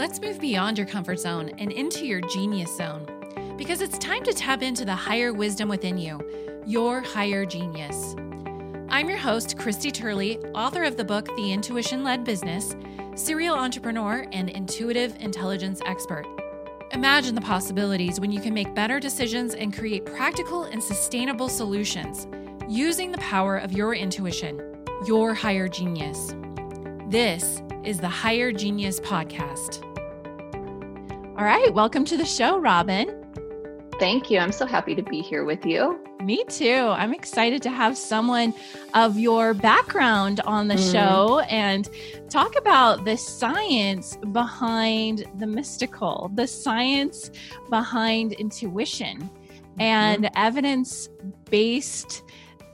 Let's move beyond your comfort zone and into your genius zone because it's time to tap into the higher wisdom within you, your higher genius. I'm your host, Christy Turley, author of the book The Intuition Led Business, serial entrepreneur, and intuitive intelligence expert. Imagine the possibilities when you can make better decisions and create practical and sustainable solutions using the power of your intuition, your higher genius. This is the Higher Genius Podcast. All right, welcome to the show, Robin. Thank you. I'm so happy to be here with you. Me too. I'm excited to have someone of your background on the mm. show and talk about the science behind the mystical, the science behind intuition, mm-hmm. and evidence based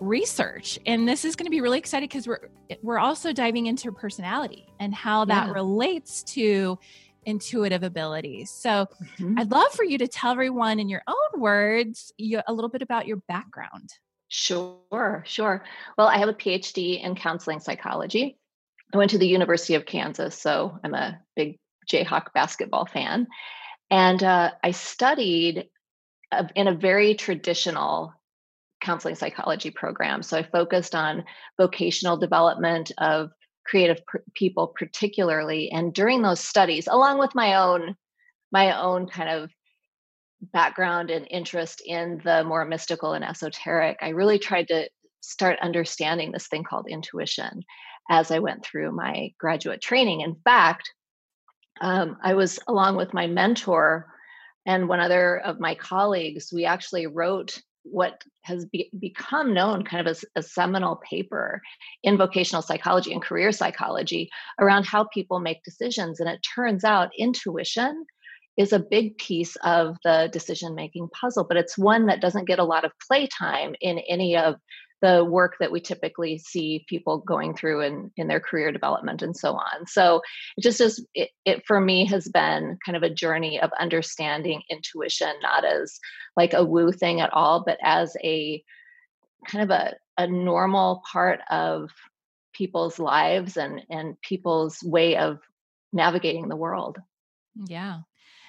research and this is going to be really exciting because we're we're also diving into personality and how that yeah. relates to intuitive abilities so mm-hmm. i'd love for you to tell everyone in your own words you, a little bit about your background. Sure sure. Well i have a phd in counseling psychology. I went to the university of kansas so i'm a big jayhawk basketball fan. And uh, i studied in a very traditional counseling psychology program. So I focused on vocational development of creative pr- people particularly and during those studies along with my own my own kind of background and interest in the more mystical and esoteric i really tried to start understanding this thing called intuition as i went through my graduate training. In fact um, i was along with my mentor and one other of my colleagues we actually wrote what has be, become known kind of as a seminal paper in vocational psychology and career psychology around how people make decisions. And it turns out intuition is a big piece of the decision making puzzle, but it's one that doesn't get a lot of playtime in any of the work that we typically see people going through in, in their career development and so on. So it just is, it, it for me has been kind of a journey of understanding intuition, not as like a woo thing at all, but as a kind of a, a normal part of people's lives and, and people's way of navigating the world. Yeah.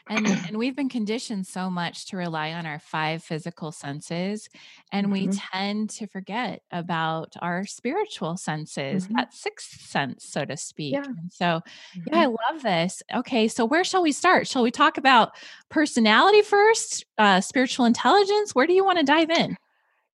And, and we've been conditioned so much to rely on our five physical senses, and mm-hmm. we tend to forget about our spiritual senses, mm-hmm. that sixth sense, so to speak. Yeah. And so, mm-hmm. yeah, I love this. Okay, so where shall we start? Shall we talk about personality first, uh, spiritual intelligence? Where do you want to dive in?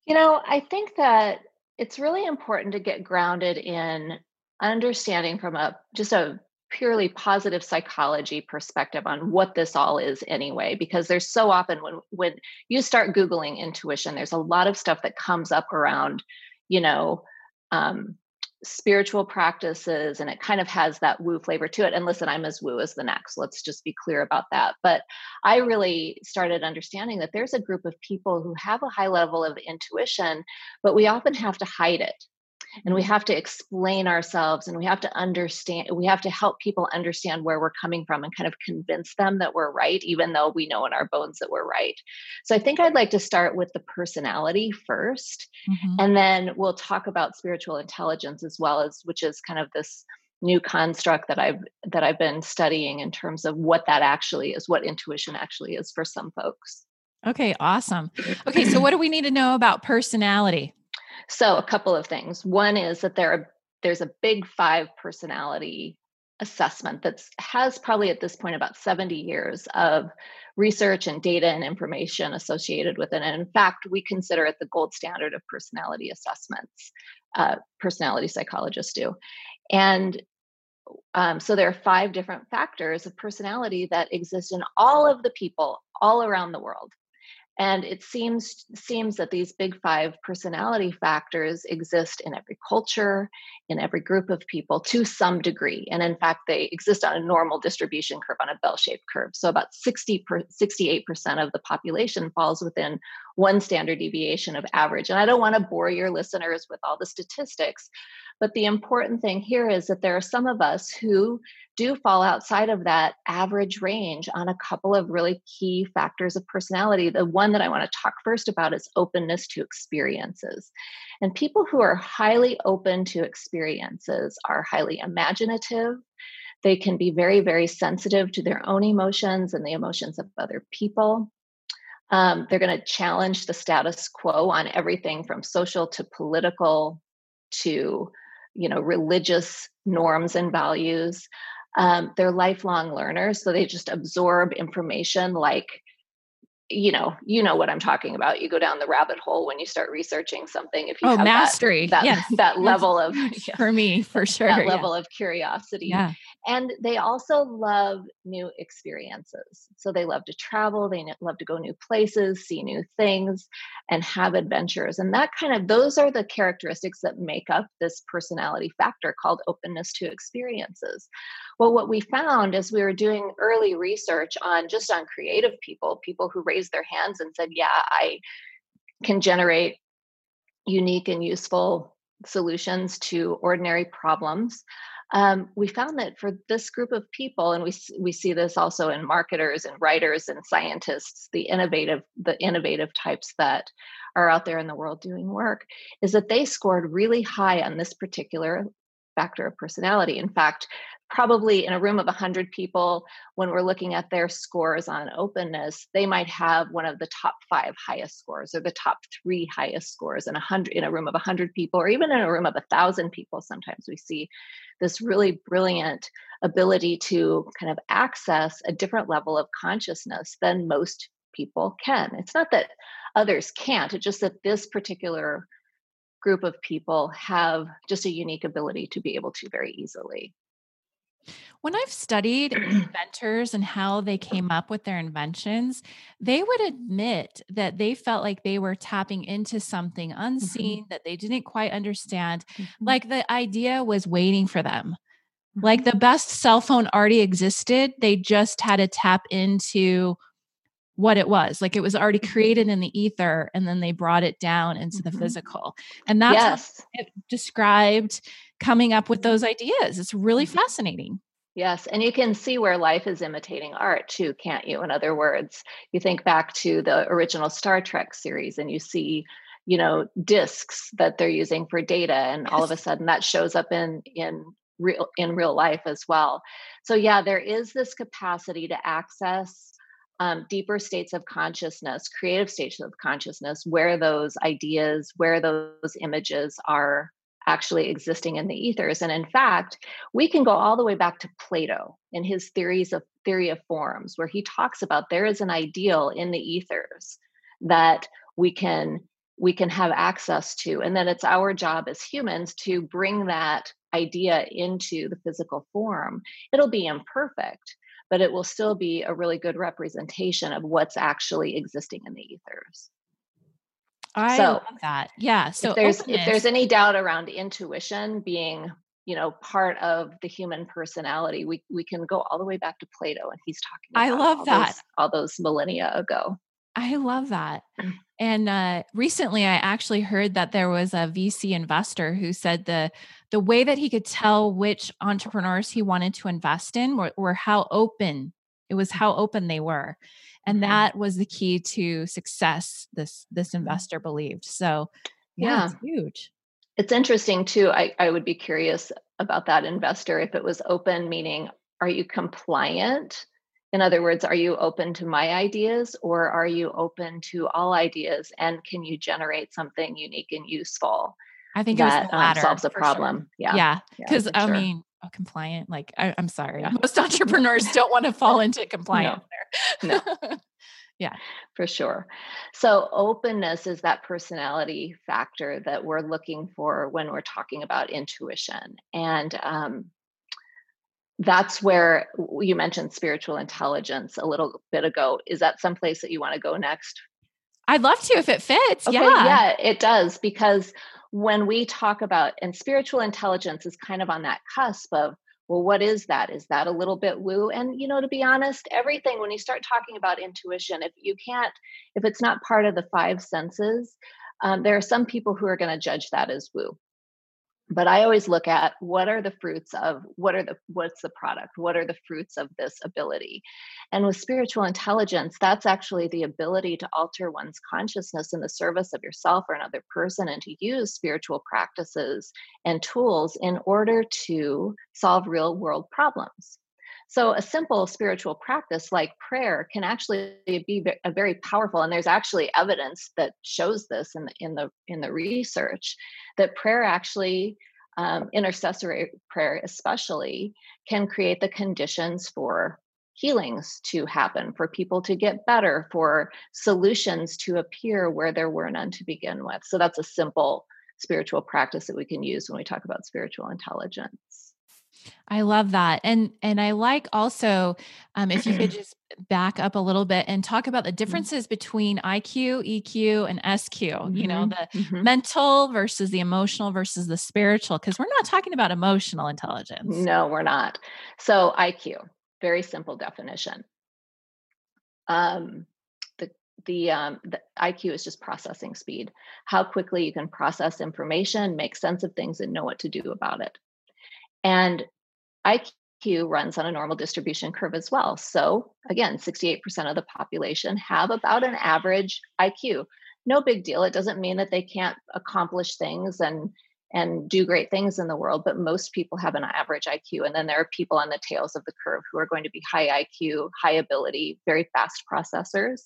You know, I think that it's really important to get grounded in understanding from a just a purely positive psychology perspective on what this all is anyway because there's so often when when you start googling intuition there's a lot of stuff that comes up around you know um, spiritual practices and it kind of has that woo flavor to it. And listen i'm as woo as the next let's just be clear about that. But i really started understanding that there's a group of people who have a high level of intuition but we often have to hide it and we have to explain ourselves and we have to understand we have to help people understand where we're coming from and kind of convince them that we're right even though we know in our bones that we're right. So i think i'd like to start with the personality 1st mm-hmm. and then we'll talk about spiritual intelligence as well as which is kind of this new construct that i've that i've been studying in terms of what that actually is what intuition actually is for some folks. Okay awesome. Okay so what do we need to know about personality so, a couple of things. One is that there are there's a big five personality assessment that has probably at this point about 70 years of research and data and information associated with it. And in fact, we consider it the gold standard of personality assessments. Uh, personality psychologists do. And um, so there are five different factors of personality that exist in all of the people all around the world and it seems seems that these big five personality factors exist in every culture in every group of people to some degree. And in fact they exist on a normal distribution curve on a bell-shaped curve. So about 60 per, 68% of the population falls within one standard deviation of average and i don't want to bore your listeners with all the statistics but the important thing here is that there are some of us who do fall outside of that average range on a couple of really key factors of personality. The one that I want to talk first about is openness to experiences. And people who are highly open to experiences are highly imaginative, They can be very, very sensitive to their own emotions and the emotions of other people. Um, they're going to challenge the status quo on everything from social to political to you know religious norms and values. Um, they're lifelong learners so they just absorb information like you know you know what i'm talking about. You go down the rabbit hole when you start researching something if you oh have mastery. that that, yes. that level of for me for sure. That level of curiosity. Yeah and they also love new experiences. So they love to travel they love to go new places see new things and have adventures. And that kind of those are the characteristics that make up this personality factor called openness to experiences. Well what we found as we were doing early research on just on creative people people who raised their hands and said yeah i can generate unique and useful solutions to ordinary problems um, we found that for this group of people, and we we see this also in marketers and writers and scientists, the innovative the innovative types that are out there in the world doing work, is that they scored really high on this particular factor of personality. In fact, probably in a room of 100 people, when we're looking at their scores on openness, they might have one of the top five highest scores or the top three highest scores in a hundred in a room of 100 people, or even in a room of a thousand people. Sometimes we see this really brilliant ability to kind of access a different level of consciousness than most people can. It's not that others can't, it's just that this particular group of people have just a unique ability to be able to very easily. When I've studied inventors and how they came up with their inventions, they would admit that they felt like they were tapping into something mm-hmm. unseen mm-hmm. that they didn't quite understand. Mm-hmm. Like the idea was waiting for them. Mm-hmm. Like the best cell phone already existed. They just had to tap into what it was. Like it was already mm-hmm. created in the ether and then they brought it down into the mm-hmm. physical. And that's yes. it described coming up with those ideas. It's really fascinating. Yes, and you can see where life is imitating art too, can't you? In other words, you think back to the original Star Trek series and you see, you know, discs that they're using for data and all of a sudden that shows up in in real in real life as well. So yeah, there is this capacity to access um, deeper states of consciousness, creative states of consciousness, where those ideas, where those images are actually existing in the ethers. And in fact, we can go all the way back to Plato in his theories of theory of forms, where he talks about there is an ideal in the ethers that we can we can have access to and then it's our job as humans to bring that idea into the physical form it'll be imperfect but it will still be a really good representation of what's actually existing in the ethers I so, love that. Yeah. So if there's openness. if there's any doubt around intuition being you know part of the human personality we we can go all the way back to plato and he's talking i love all that those, all those millennia ago i love that mm. and uh, recently i actually heard that there was a vc investor who said the the way that he could tell which entrepreneurs he wanted to invest in were, were how open it was how open they were and mm-hmm. that was the key to success this this investor believed so yeah, yeah. it's huge it's interesting too I, I would be curious about that investor if it was open meaning are you compliant in other words are you open to my ideas or are you open to all ideas and can you generate something unique and useful i think that um, solves a problem sure. yeah yeah because yeah, i sure. mean compliant like I, am sorry yeah. most entrepreneurs don't want to fall into compliance no. no. yeah for sure so openness is that personality factor that we're looking for when we're talking about intuition and um, that's where you mentioned spiritual intelligence a little bit ago is that someplace that you want to go next i'd love to if it fits okay, yeah yeah it does because when we talk about and spiritual intelligence is kind of on that cusp of well what is that? Is that a little bit woo? And you know to be honest everything when you start talking about intuition if you can't if it's not part of the five senses um, there are some people who are going to judge that as woo but i always look at what are the fruits of what are the what's the product? What are the fruits of this ability? And with spiritual intelligence that's actually the ability to alter one's consciousness in the service of yourself or another person and to use spiritual practices and tools in order to solve real world problems so a simple spiritual practice like prayer can actually be a very powerful and there's actually evidence that shows this in the in the in the research that prayer actually um, intercessory prayer especially can create the conditions for healings to happen for people to get better for solutions to appear where there were none to begin with. So that's a simple spiritual practice that we can use when we talk about spiritual intelligence I love that. And and I like also um, if you could just back up a little bit and talk about the mm-hmm. differences between IQ, EQ, and SQ, mm-hmm. you know, mm-hmm. the mm-hmm. mental versus the emotional versus the spiritual, because we're not talking about emotional intelligence. No, we're not. So IQ, very simple definition. Um, the the, um, the IQ is just processing speed, how quickly you can process information, make sense of things, and know what to do about it. And IQ runs on a normal distribution curve as well. So, again, 68% of the population have about an average IQ. No big deal. It doesn't mean that they can't accomplish things and and do great things in the world, but most people have an average IQ. And then there are people on the tails of the curve who are going to be high IQ, high ability, very fast processors.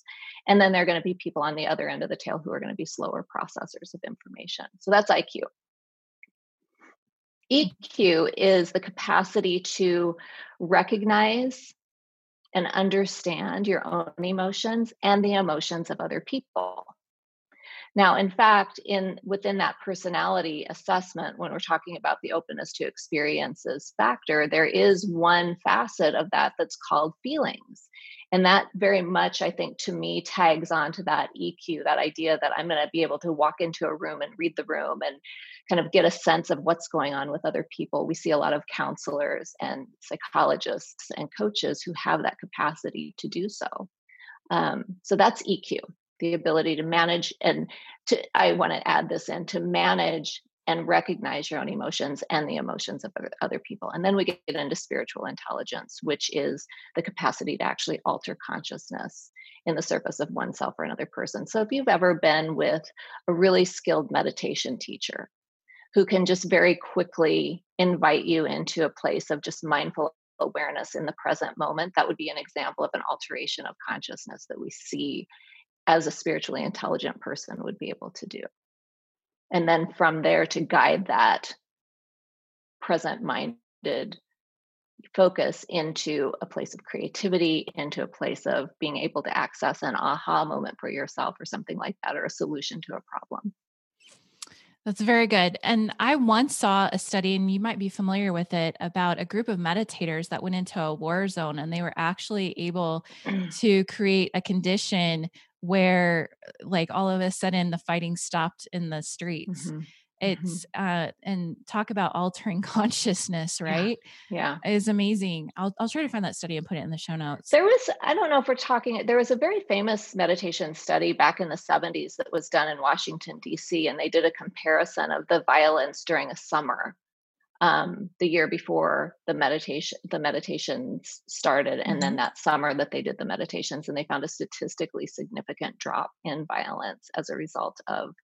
And then there are going to be people on the other end of the tail who are going to be slower processors of information. So that's IQ. EQ is the capacity to recognize and understand your own emotions and the emotions of other people. Now, in fact, in within that personality assessment, when we're talking about the openness to experiences factor, there is one facet of that that's called feelings. And that very much, I think, to me, tags onto that EQ, that idea that I'm going to be able to walk into a room and read the room and kind of get a sense of what's going on with other people. We see a lot of counselors and psychologists and coaches who have that capacity to do so. Um, so that's EQ, the ability to manage and to, I want to add this in to manage and recognize your own emotions and the emotions of other people. And then we get into spiritual intelligence, which is the capacity to actually alter consciousness in the surface of oneself or another person. So if you've ever been with a really skilled meditation teacher who can just very quickly invite you into a place of just mindful awareness in the present moment, that would be an example of an alteration of consciousness that we see as a spiritually intelligent person would be able to do. And then from there to guide that present minded focus into a place of creativity, into a place of being able to access an aha moment for yourself or something like that, or a solution to a problem. That's very good. And I once saw a study, and you might be familiar with it, about a group of meditators that went into a war zone and they were actually able mm. to create a condition where, like, all of a sudden the fighting stopped in the streets. Mm-hmm. Mm-hmm. it's mm-hmm. uh and talk about altering consciousness right yeah, yeah. is amazing I'll, I'll try to find that study and put it in the show notes there was i don't know if we're talking there was a very famous meditation study back in the 70s that was done in washington d.c and they did a comparison of the violence during a summer um, the year before the meditation the meditations started and mm-hmm. then that summer that they did the meditations and they found a statistically significant drop in violence as a result of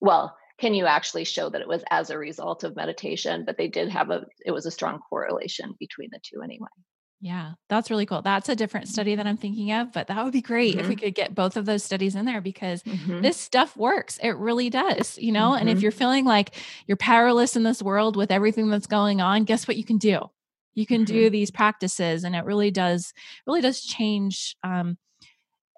well can you actually show that it was as a result of meditation but they did have a it was a strong correlation between the two anyway yeah that's really cool that's a different study that i'm thinking of but that would be great mm-hmm. if we mm-hmm. could get both of those studies in there because mm-hmm. this stuff works it really does you know mm-hmm. and if mm-hmm. you're feeling like you're powerless in this world with everything that's going on guess what you can do you can do mm-hmm. these practices and it really does really does change um,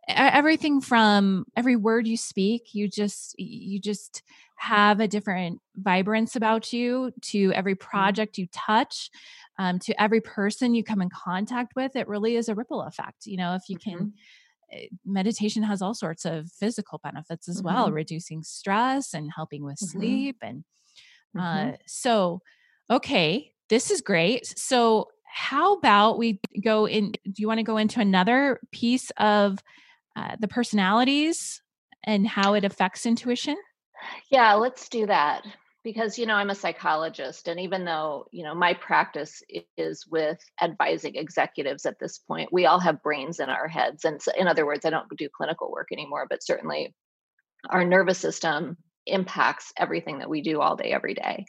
everything from every word you speak you just you just have a different vibrance about you to every mm-hmm. project you touch um, to every person you come in contact with it really is a ripple effect you know if you can mm-hmm. Eh, meditation has all sorts of physical benefits as mm-hmm. well reducing stress and helping with mm-hmm. sleep and uh, mm-hmm. so okay this is great so how about we go in do you want to go into another piece of uh, the personalities and how it affects intuition yeah, let's do that. because you know i'm a psychologist and even though you know my practice is with advising executives at this point we all have brains in our heads and so, in other words i don't do clinical work anymore but certainly our nervous system impacts everything that we do all day every day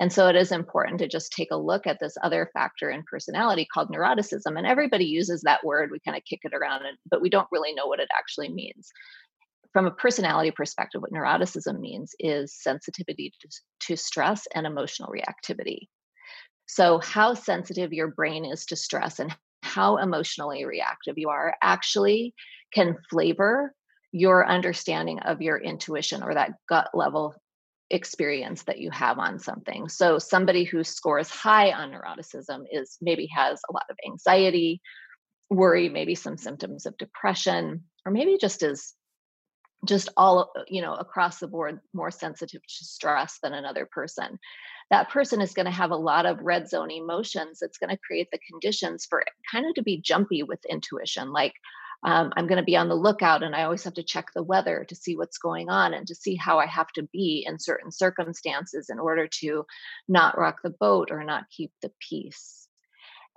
and so it is important to just take a look at this other factor in personality called neuroticism and everybody uses that word we kind of kick it around but we don't really know what it actually means from a personality perspective, what neuroticism means is sensitivity to, stress and emotional reactivity. So, how sensitive your brain is to stress and how emotionally reactive you are actually can flavor your understanding of your intuition or that gut level experience that you have on something. So, somebody who scores high on neuroticism is maybe has a lot of anxiety, worry, maybe some symptoms of depression, or maybe just is just all uh, you know across the board more sensitive to stress than another person that person is going to have a lot of red zone emotions it's going to create the conditions for kind of to be jumpy with intuition like um, i'm going to be on the lookout and i always have to check the weather to see what's going on and to see how i have to be in certain circumstances in order to not rock the boat or not keep the peace.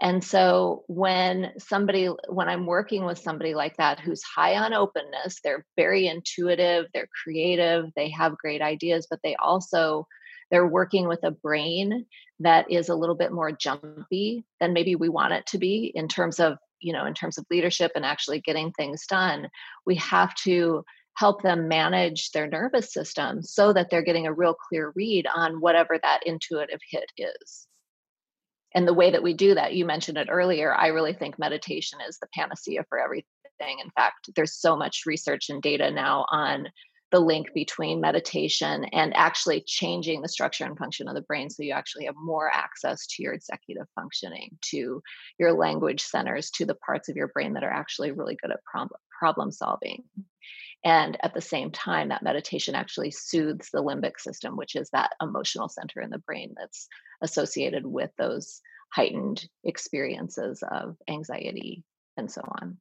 And so when somebody, when I'm working with somebody like that who's high on openness, they're very intuitive, they're creative, they have great ideas, but they also, they're working with a brain that is a little bit more jumpy than maybe we want it to be in terms of, you know, in terms of leadership and actually getting things done. We have to help them manage their nervous system so that they're getting a real clear read on whatever that intuitive hit is and the way that we do that you mentioned it earlier i really think meditation is the panacea for everything in fact there's so much research and data now on the link between meditation and actually changing the structure and function of the brain so you actually have more access to your executive functioning to your language centers to the parts of your brain that are actually really good at problem problem solving and at the same time, that meditation actually soothes the limbic system, which is that emotional center in the brain that's associated with those heightened experiences of anxiety and so on.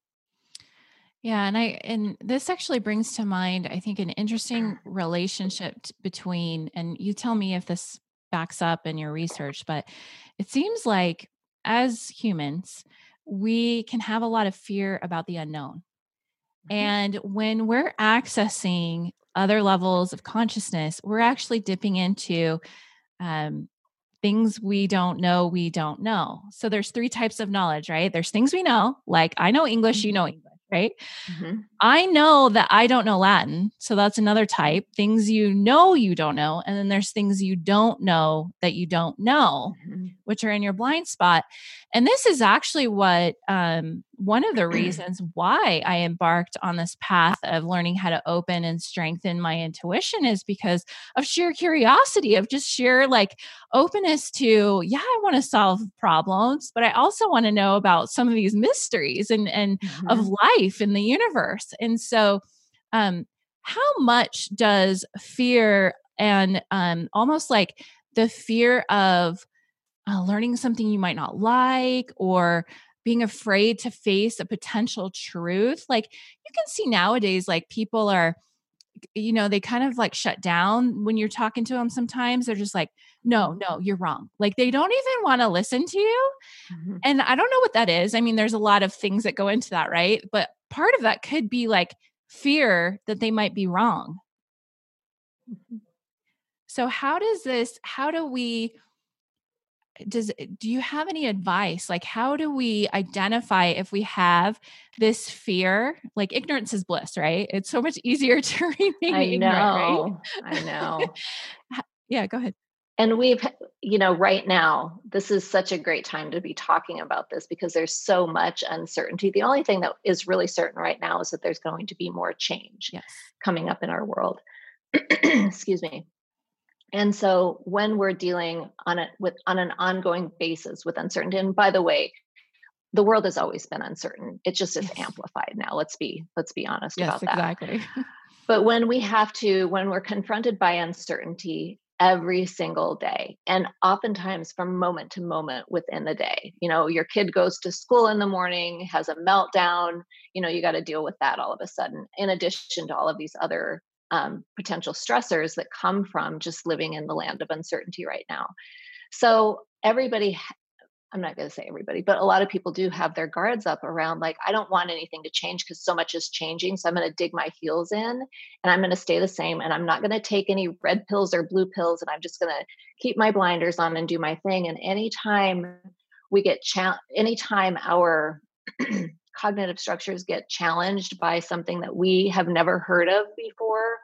Yeah, and I and this actually brings to mind I think an interesting relationship between and you tell me if this backs up in your research, but it seems like as humans we can have a lot of fear about the unknown. Mm-hmm. And when we're accessing other levels of consciousness, we're actually dipping into um, things we don't know we don't know. So there's three types of knowledge, right? There's things we know, like I know English, you know mm-hmm. English right? Mm-hmm. I know that I don't know Latin. So that's another type. Things you know you don't know. And then there's things you don't know that you don't know, mm-hmm. which are in your blind spot. And this is actually what um, one of the reasons why I embarked on this path of learning how to open and strengthen my intuition is because of sheer curiosity, of just sheer like openness to, yeah, I want to solve problems, but I also want to know about some of these mysteries and and mm-hmm. of life in the universe. And so, um, how much does fear and um, almost like the fear of uh, learning something you might not like or being afraid to face a potential truth. Like you can see nowadays, like people are, you know, they kind of like shut down when you're talking to them sometimes. They're just like, no, no, you're wrong. Like they don't even want to listen to you. Mm-hmm. And I don't know what that is. I mean, there's a lot of things that go into that, right? But part of that could be like fear that they might be wrong. Mm-hmm. So, how does this, how do we, does eh, do you have any advice? Like how do we identify if we have this fear? Like ignorance is bliss right? It's so much easier to remain I ignorant know, right i know. Yeah go ahead. And we've you know right now this is such a great time to be talking about this because there's so much uncertainty. The only thing that is really certain right now is that there's going to be more change yes. coming up in our world. Excuse me and so when we're dealing on it with on an ongoing basis with uncertainty, and by the way, the world has always been uncertain. It just is yes. amplified now. Let's be let's be honest yes, about that. Exactly. but when we have to, when we're confronted by uncertainty every single day, and oftentimes from moment to moment within the day, you know, your kid goes to school in the morning, has a meltdown, you know, you got to deal with that all of a sudden, in addition to all of these other um, potential stressors that come from just living in the land of uncertainty right now. So everybody I'm not going to say everybody, but a lot of people do have their guards up around like, I don't want anything to change because so much is changing. So I'm going to dig my heels in and I'm going to stay the same. And I'm not going to take any red pills or blue pills. And I'm just going to keep my blinders on and do my thing. And anytime we get, cha- anytime our cognitive structures get challenged by something that we have never heard of before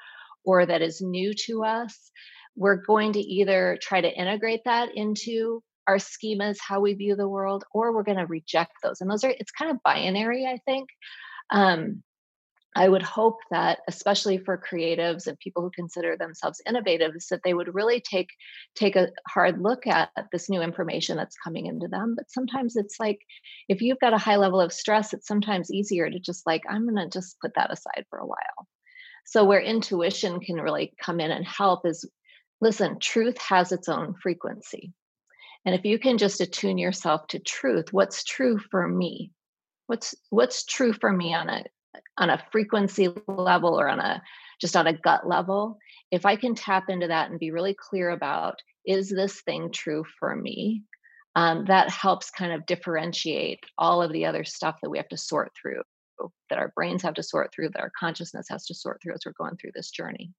or that is new to us, we're going to either try to integrate that into our schemas, how we view the world, or we're going to reject those. And those are, it's kind of binary, I think. Um, I would hope that, especially for creatives and people who consider themselves innovative, is that they would really take take a hard look at this new information that's coming into them. But sometimes it's like, if you've got a high level of stress, it's sometimes easier to just like, I'm going to just put that aside for a while. So where intuition can really come in and help is, listen, truth has its own frequency. And if you can just attune yourself to truth, what's true for me? What's what's true for me on a on a frequency level or on a just on a gut level? If I can tap into that and be really clear about is this thing true for me? Um, that helps kind of differentiate all of the other stuff that we have to sort through, that our brains have to sort through, that our consciousness has to sort through as we're going through this journey.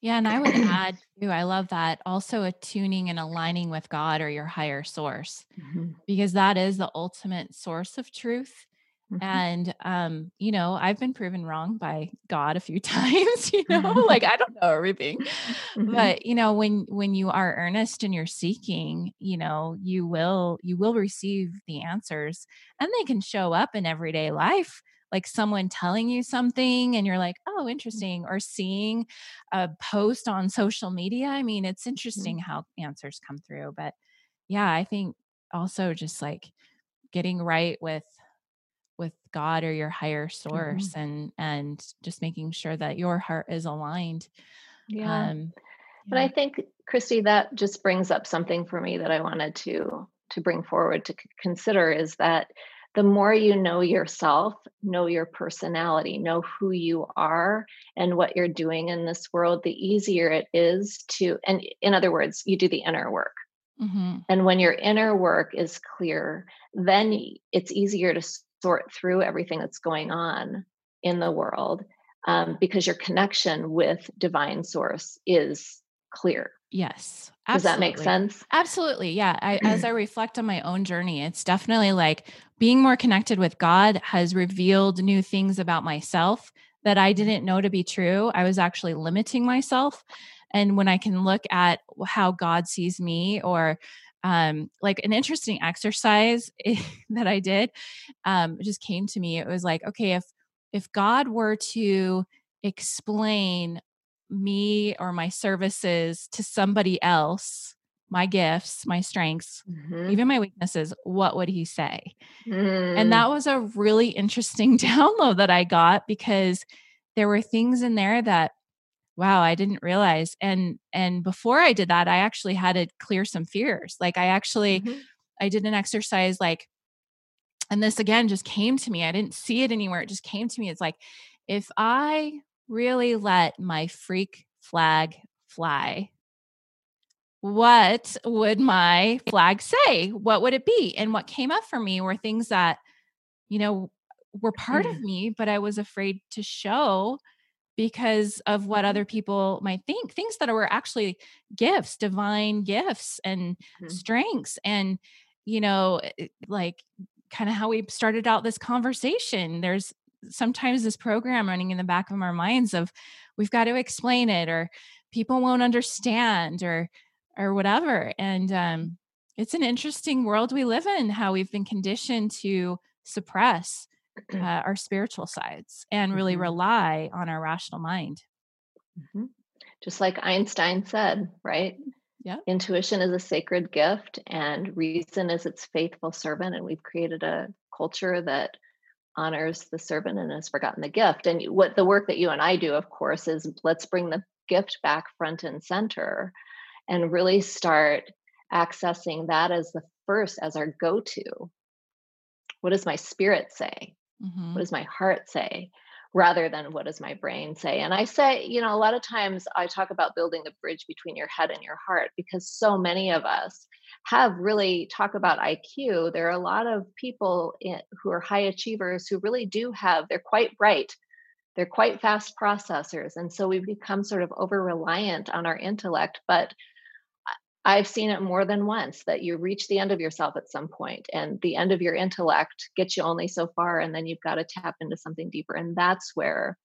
Yeah, and I would add too, I love that also attuning and aligning with God or your higher source, mm-hmm. because that is the ultimate source of truth. Mm-hmm. And um, you know, I've been proven wrong by God a few times, you know, like I don't know everything. Mm-hmm. But you know, when when you are earnest and you're seeking, you know, you will you will receive the answers and they can show up in everyday life like someone telling you something and you're like, oh, mm. interesting, or seeing a post on social media. I mean, it's mm-hmm. interesting mm-hmm. how answers come through. But yeah, I think also just like getting right with with God or your higher source mm-hmm. and and just making sure that your heart is aligned. Yeah. Um, but I think Christy, that just brings up something for me that I wanted to to bring forward to consider is that the more you know yourself, know your personality, know who you are and what you're doing in this world, the easier it is to, and in other words, you do the inner work. Mm-hmm. And when your inner work is clear, then it's easier to sort through everything that's going on in the world um, because your connection with divine source is clear. Yes. Absolutely. Does that make sense? Absolutely. Yeah. I, as I reflect on my own journey, it's definitely like being more connected with God has revealed new things about myself that I didn't know to be true. I was actually limiting myself. And when I can look at how God sees me, or um, like an interesting exercise that I did, um, just came to me. It was like, okay, if if God were to explain me or my services to somebody else my gifts, my strengths, mm-hmm. even my weaknesses, what would he say? Mm. And that was a really interesting download that I got because there were things in there that wow, I didn't realize. And and before I did that, I actually had to clear some fears. Like I actually mm-hmm. I did an exercise like and this again just came to me. I didn't see it anywhere. It just came to me. It's like if I really let my freak flag fly what would my flag say? What would it be? And what came up for me were things that, you know, were part of mm. me, but I was afraid to show because of what mm-hmm. other people might think, things that were actually gifts, divine gifts and mm-hmm. strengths. And, you know, eh, like kind of how we started out this conversation. There's sometimes this program running in the back of our minds of we've got to explain it or people won't understand or or whatever. And um, it's an interesting world we live in, how we've been conditioned to suppress uh, our spiritual sides and really mm-hmm. rely on our rational mind. Mm-hmm. Just like Einstein said, right? Yeah. Intuition is a sacred gift and reason is its faithful servant. And we've created a culture that honors the servant and has forgotten the gift. And what the work that you and I do, of course, is let's bring the gift back front and center and really start accessing that as the first, as our go to. What does my spirit say? Mm-hmm. What does my heart say? rather than what does my brain say and i say you know a lot of times i talk about building the bridge between your head and your heart because so many of us have really talk about iq there are a lot of people in, who are high achievers who really do have they're quite bright they're quite fast processors and so we've become sort of over reliant on our intellect but I've seen it more than once that you reach the end of yourself at some point, and the end of your intellect gets you only so far, and then you've got to tap into something deeper. And that's where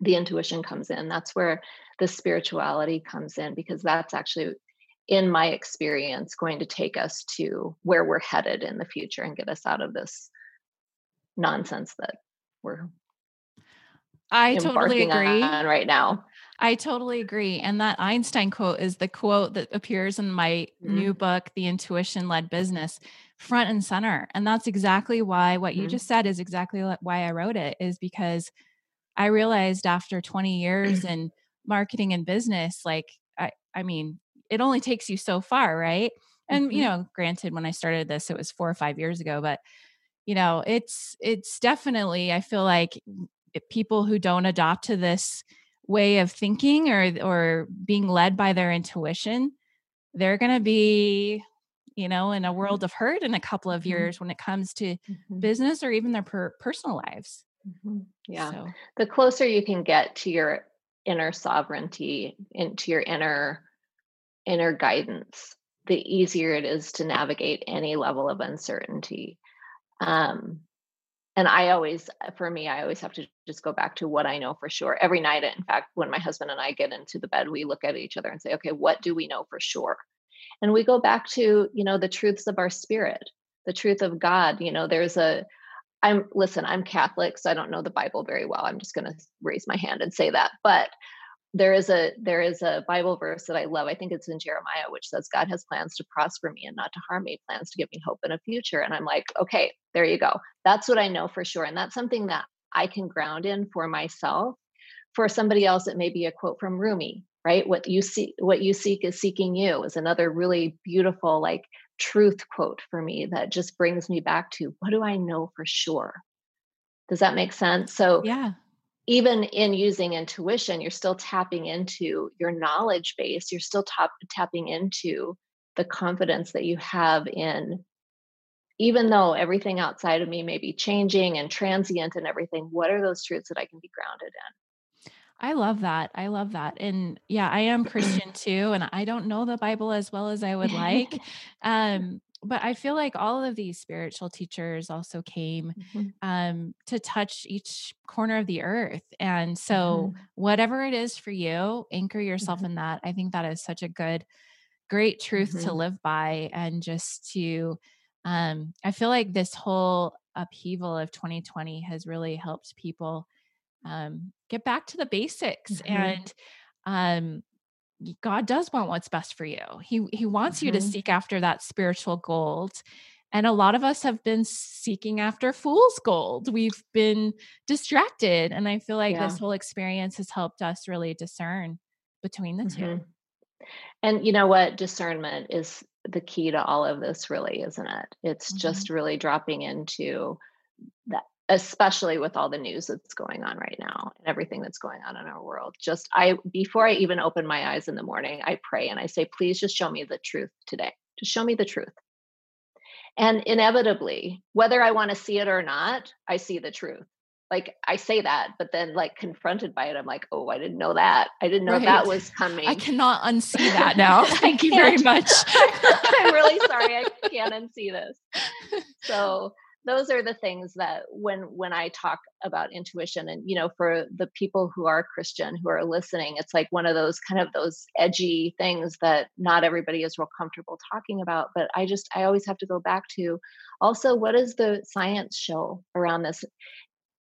the intuition comes in. That's where the spirituality comes in, because that's actually, in my experience, going to take us to where we're headed in the future and get us out of this nonsense that we're I totally agree right now. I totally agree. And that Einstein quote is the quote that appears in my mm-hmm. new book, The Intuition Led Business, front and center. And that's exactly why what mm-hmm. you just said is exactly why I wrote it, is because I realized after 20 years in marketing and business, like, I, I mean, it only takes you so far, right? And, mm-hmm. you know, granted, when I started this, it was four or five years ago, but you know it's it's definitely i feel like people who don't adopt to this way of thinking or or being led by their intuition they're going to be you know in a mm-hmm. world of hurt in a couple of mm-hmm. years when it comes to mm-hmm. business or even their per- personal lives mm-hmm. yeah so. the closer you can get to your inner sovereignty into your inner inner guidance the easier it is to navigate any level of uncertainty um and I always, uh, for me, I always have to just go back to what I know for sure. Every night, in fact, when my husband and I get into the bed, we look at each other and say, okay, what do we know for sure? And we go back to, you know, the truths of our spirit, the truth of God. You know, there's a, I'm, listen, I'm Catholic, so I don't know the Bible very well. I'm just going to raise my hand and say that. But there is a there is a bible verse that i love i think it's in jeremiah which says god has plans to prosper me and not to harm me plans to give me hope in a future. And i'm like okay there you go. That's what i know for sure and that's something that i can ground in for myself. For somebody else it may be a quote from rumi right? What you see what you seek is seeking you is another really beautiful like truth quote for me that just brings me back to what do i know for sure? Does that make sense? So yeah even in using intuition, you're still tapping into your knowledge base. You're still tap, tapping into the confidence that you have in, even though everything outside of me may be changing and transient and everything, what are those truths that I can be grounded in? I love that. I love that. And yeah, I am Christian too. And I don't know the Bible as well as I would like. Um, but I feel like all of these spiritual teachers also came mm-hmm. um, to touch each corner of the earth. And so, mm-hmm. whatever it is for you, anchor yourself mm-hmm. in that. I think that is such a good, great truth to mm-hmm. live by. And just to, um, I feel like this whole upheaval of 2020 has really helped people um, get back to the basics mm-hmm. and um God does want what's best for you. He he wants mm-hmm. you to mm-hmm. seek after that spiritual gold. And a lot of us have been seeking after fool's gold. We've been distracted. And I feel like yeah. this whole experience has helped us really discern between the mm-hmm. two. And you know what? Discernment is the key to all of this, really, isn't it? It's mm-hmm. just really dropping into that especially with all the news that's going on right now and everything that's going on in our world just i before i even open my eyes in the morning i pray and i say please just show me the truth today. Just show me the truth. And inevitably whether i want to see it or not i see the truth. Like i say that but then like confronted by it i'm like oh i didn't know that. I didn't know right. that was coming. i cannot unsee that now. Thank you very much. I'm really sorry i can't unsee this. So those are the things that when when i talk about intuition and you know for the people who are christian who are listening it's like one of those kind of those edgy things that not everybody is real comfortable talking about but i just i always have to go back to also what does the science show around this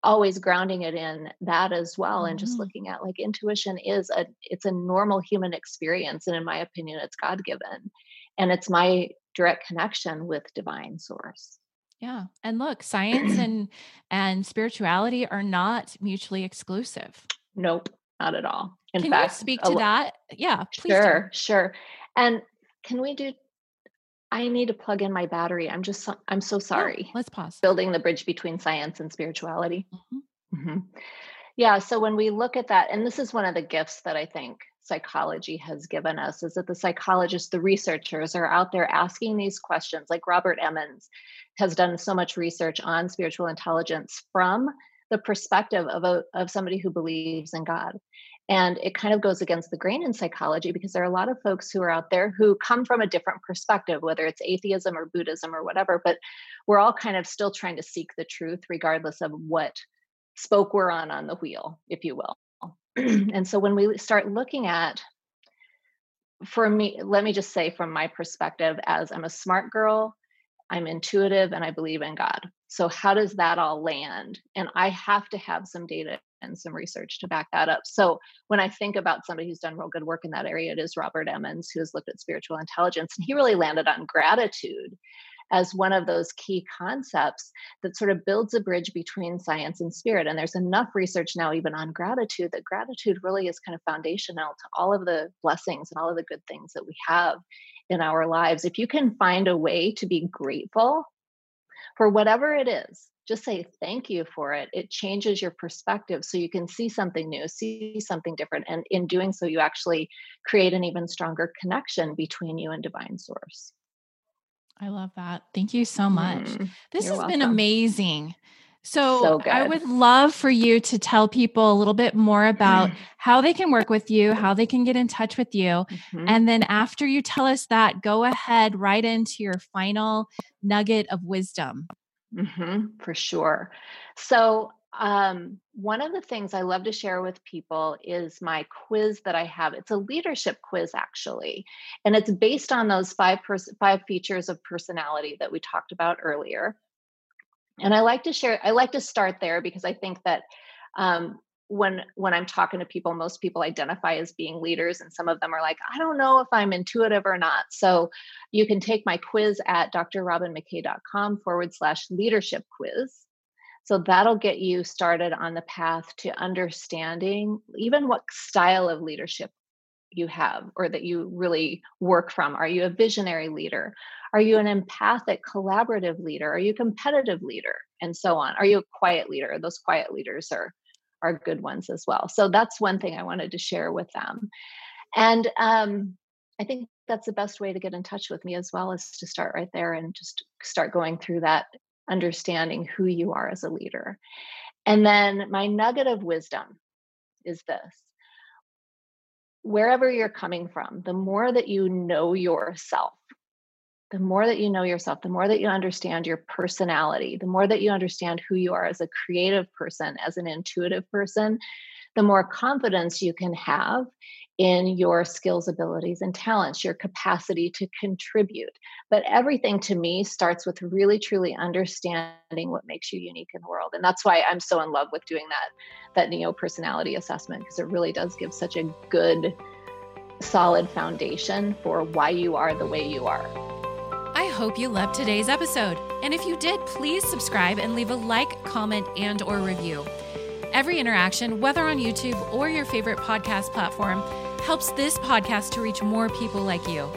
always grounding it in that as well and just mm-hmm. looking at like intuition is a it's a normal human experience and in my opinion it's god given and it's my direct connection with divine source yeah. And look, science and and spirituality are not mutually exclusive. Nope, not at all. In can fact, you speak to that? Yeah, Sure, do. sure. And can we do I need to plug in my battery. I'm just I'm so sorry. let's pause. Building the bridge between science and spirituality. Mm-hmm. Mm-hmm. Yeah. So when we look at that, and this is one of the gifts that I think psychology has given us is that the psychologists, the researchers are out there asking these questions. Like Robert Emmons has done so much research on spiritual intelligence from the perspective of a, of somebody who believes in God. And it kind of goes against the grain in psychology because there are a lot of folks who are out there who come from a different perspective, whether it's atheism or Buddhism or whatever, but we're all kind of still trying to seek the truth regardless of what spoke we're on on the wheel, if you will. and so when we start looking at for me let me just say from my perspective as i'm a smart girl i'm intuitive and i believe in god. So how does that all land? And i have to have some data and some research to back that up. So when i think about somebody who's done real good work in that area it is robert emmons who has looked at spiritual intelligence and he really landed on gratitude as one of those key concepts that sort of builds a bridge between science and spirit. And there's enough research now, even on gratitude, that gratitude really is kind of foundational to all of the blessings and all of the good things that we have in our lives. If you can find a way to be grateful for whatever it is, just say thank you for it. It changes your perspective so you can see something new, see something different. And in doing so, you actually create an even stronger connection between you and divine source. I love that. Thank you so much. Mm, this has welcome. been amazing. So, so I would love for you to tell people a little bit more about how they can work with you, how they can get in touch with you. Mm-hmm. And then after you tell us that, go ahead right into your final nugget of wisdom. Mm-hmm, for sure. So, um, one of the things I love to share with people is my quiz that I have. It's a leadership quiz, actually, and it's based on those five pers- five features of personality that we talked about earlier. And I like to share. I like to start there because I think that um, when when I'm talking to people, most people identify as being leaders, and some of them are like, I don't know if I'm intuitive or not. So you can take my quiz at drrobinmckay.com forward slash leadership quiz so that'll get you started on the path to understanding even what style of leadership you have or that you really work from. Are you a visionary leader? Are you an empathic, collaborative leader? Are you a competitive leader? And so on. Are you a quiet leader? Those quiet leaders are are good ones as well. So that's one thing I wanted to share with them. And um, I think that's the best way to get in touch with me as well is to start right there and just start going through that understanding who you are as a leader. And then my nugget of wisdom is this wherever you're coming from, the more that you know yourself, the more that you know yourself, the more that you understand your personality, the more that you understand who you are as a creative person, as an intuitive person, the more confidence you can have in your skills, abilities, and talents, your capacity to contribute. But everything to me starts with really truly understanding what makes you unique in the world. And that's why I'm so in love with doing that, that neo personality assessment, because it really does give such a good, solid foundation for why you are the way you are. I hope you loved today's episode. And if you did, please subscribe and leave a like, comment, and or review. Every interaction, whether on YouTube or your favorite podcast platform, helps this podcast to reach more people like you.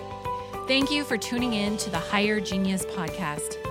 Thank you for tuning in to the Higher Genius Podcast.